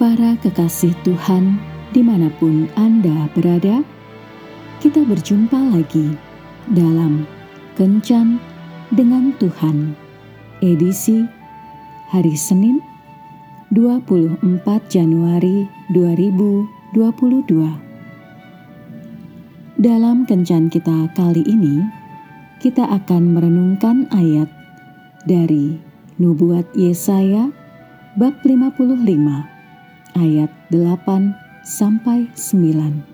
Para kekasih Tuhan, di mana pun Anda berada, kita berjumpa lagi dalam Kencan dengan Tuhan, edisi hari Senin 24 Januari 2022. Dalam Kencan kita kali ini, kita akan merenungkan ayat dari Nubuat Yesaya bab 55 ayat 8 sampai 9.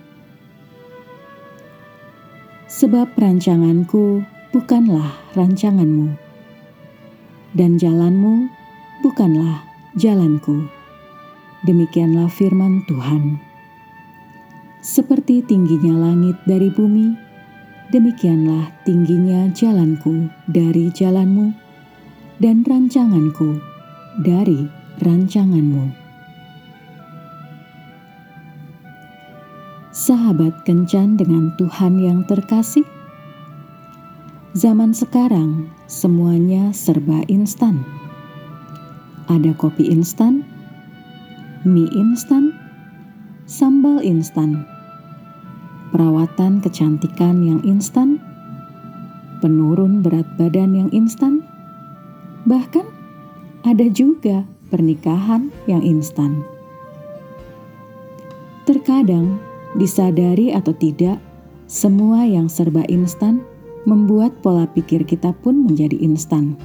Sebab rancanganku bukanlah rancanganmu, dan jalanmu bukanlah jalanku. Demikianlah firman Tuhan. Seperti tingginya langit dari bumi, demikianlah tingginya jalanku dari jalanmu, dan rancanganku dari rancanganmu. Sahabat kencan dengan Tuhan yang terkasih. Zaman sekarang semuanya serba instan. Ada kopi instan, mie instan, sambal instan, perawatan kecantikan yang instan, penurun berat badan yang instan, bahkan ada juga pernikahan yang instan. Terkadang Disadari atau tidak, semua yang serba instan membuat pola pikir kita pun menjadi instan.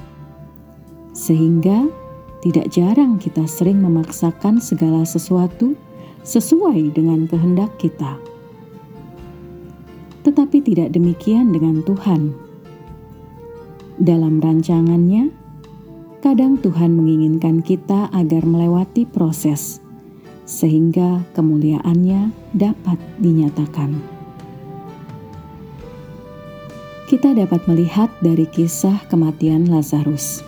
Sehingga tidak jarang kita sering memaksakan segala sesuatu sesuai dengan kehendak kita. Tetapi tidak demikian dengan Tuhan. Dalam rancangannya, kadang Tuhan menginginkan kita agar melewati proses sehingga kemuliaannya dapat dinyatakan. Kita dapat melihat dari kisah kematian Lazarus.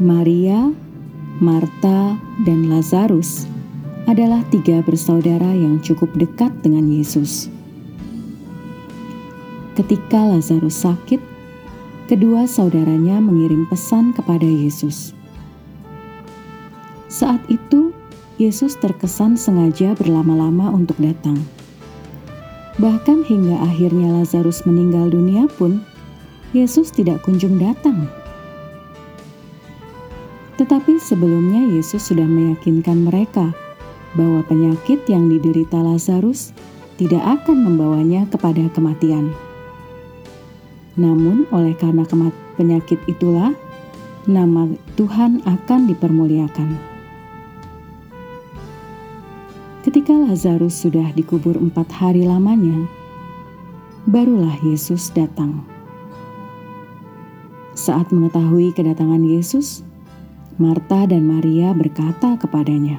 Maria, Marta, dan Lazarus adalah tiga bersaudara yang cukup dekat dengan Yesus. Ketika Lazarus sakit, kedua saudaranya mengirim pesan kepada Yesus saat itu, Yesus terkesan sengaja berlama-lama untuk datang. Bahkan hingga akhirnya Lazarus meninggal dunia pun, Yesus tidak kunjung datang. Tetapi sebelumnya Yesus sudah meyakinkan mereka bahwa penyakit yang diderita Lazarus tidak akan membawanya kepada kematian. Namun, oleh karena penyakit itulah nama Tuhan akan dipermuliakan. Lazarus sudah dikubur empat hari lamanya, barulah Yesus datang. Saat mengetahui kedatangan Yesus, Marta dan Maria berkata kepadanya,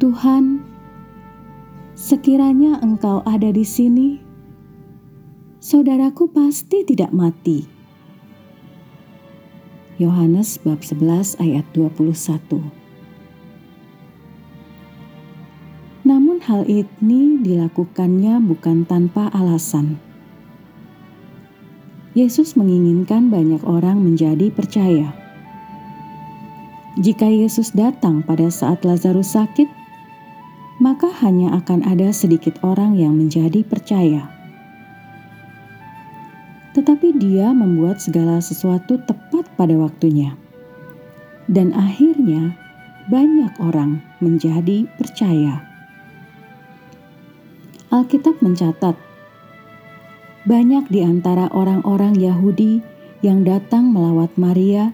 "Tuhan, sekiranya Engkau ada di sini, saudaraku pasti tidak mati." Yohanes bab 11 ayat 21 hal ini dilakukannya bukan tanpa alasan. Yesus menginginkan banyak orang menjadi percaya. Jika Yesus datang pada saat Lazarus sakit, maka hanya akan ada sedikit orang yang menjadi percaya. Tetapi Dia membuat segala sesuatu tepat pada waktunya, dan akhirnya banyak orang menjadi percaya. Alkitab mencatat banyak di antara orang-orang Yahudi yang datang melawat Maria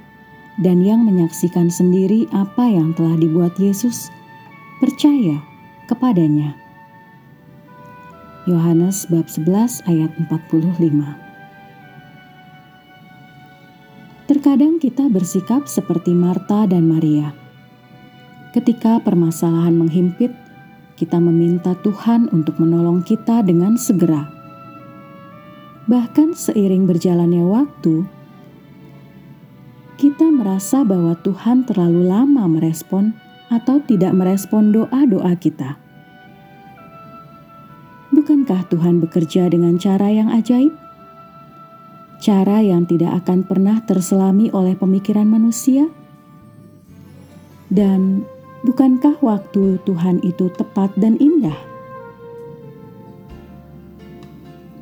dan yang menyaksikan sendiri apa yang telah dibuat Yesus percaya kepadanya. Yohanes bab 11 ayat 45 Terkadang kita bersikap seperti Marta dan Maria. Ketika permasalahan menghimpit, kita meminta Tuhan untuk menolong kita dengan segera. Bahkan seiring berjalannya waktu, kita merasa bahwa Tuhan terlalu lama merespon atau tidak merespon doa-doa kita. Bukankah Tuhan bekerja dengan cara yang ajaib? Cara yang tidak akan pernah terselami oleh pemikiran manusia? Dan bukankah waktu Tuhan itu tepat dan indah?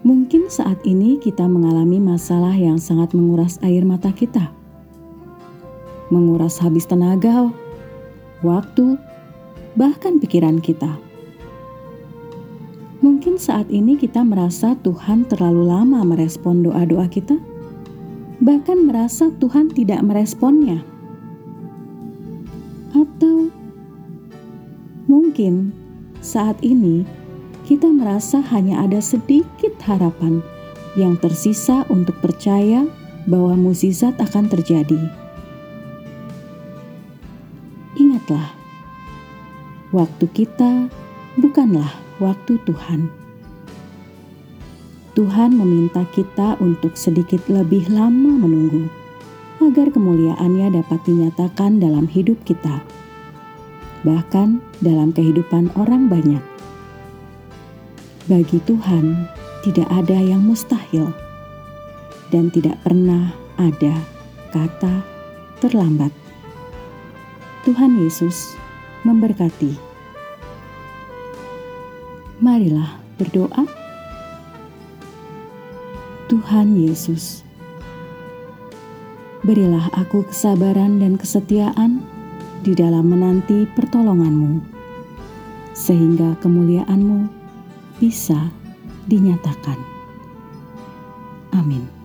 Mungkin saat ini kita mengalami masalah yang sangat menguras air mata kita, menguras habis tenaga, waktu, bahkan pikiran kita. Mungkin saat ini kita merasa Tuhan terlalu lama merespon doa-doa kita, bahkan merasa Tuhan tidak meresponnya, mungkin saat ini kita merasa hanya ada sedikit harapan yang tersisa untuk percaya bahwa mukjizat akan terjadi. Ingatlah, waktu kita bukanlah waktu Tuhan. Tuhan meminta kita untuk sedikit lebih lama menunggu agar kemuliaannya dapat dinyatakan dalam hidup kita, bahkan dalam kehidupan orang banyak. Bagi Tuhan, tidak ada yang mustahil, dan tidak pernah ada kata terlambat. Tuhan Yesus memberkati. Marilah berdoa. Tuhan Yesus, berilah aku kesabaran dan kesetiaan di dalam menanti pertolonganmu, sehingga kemuliaanmu bisa dinyatakan. Amin.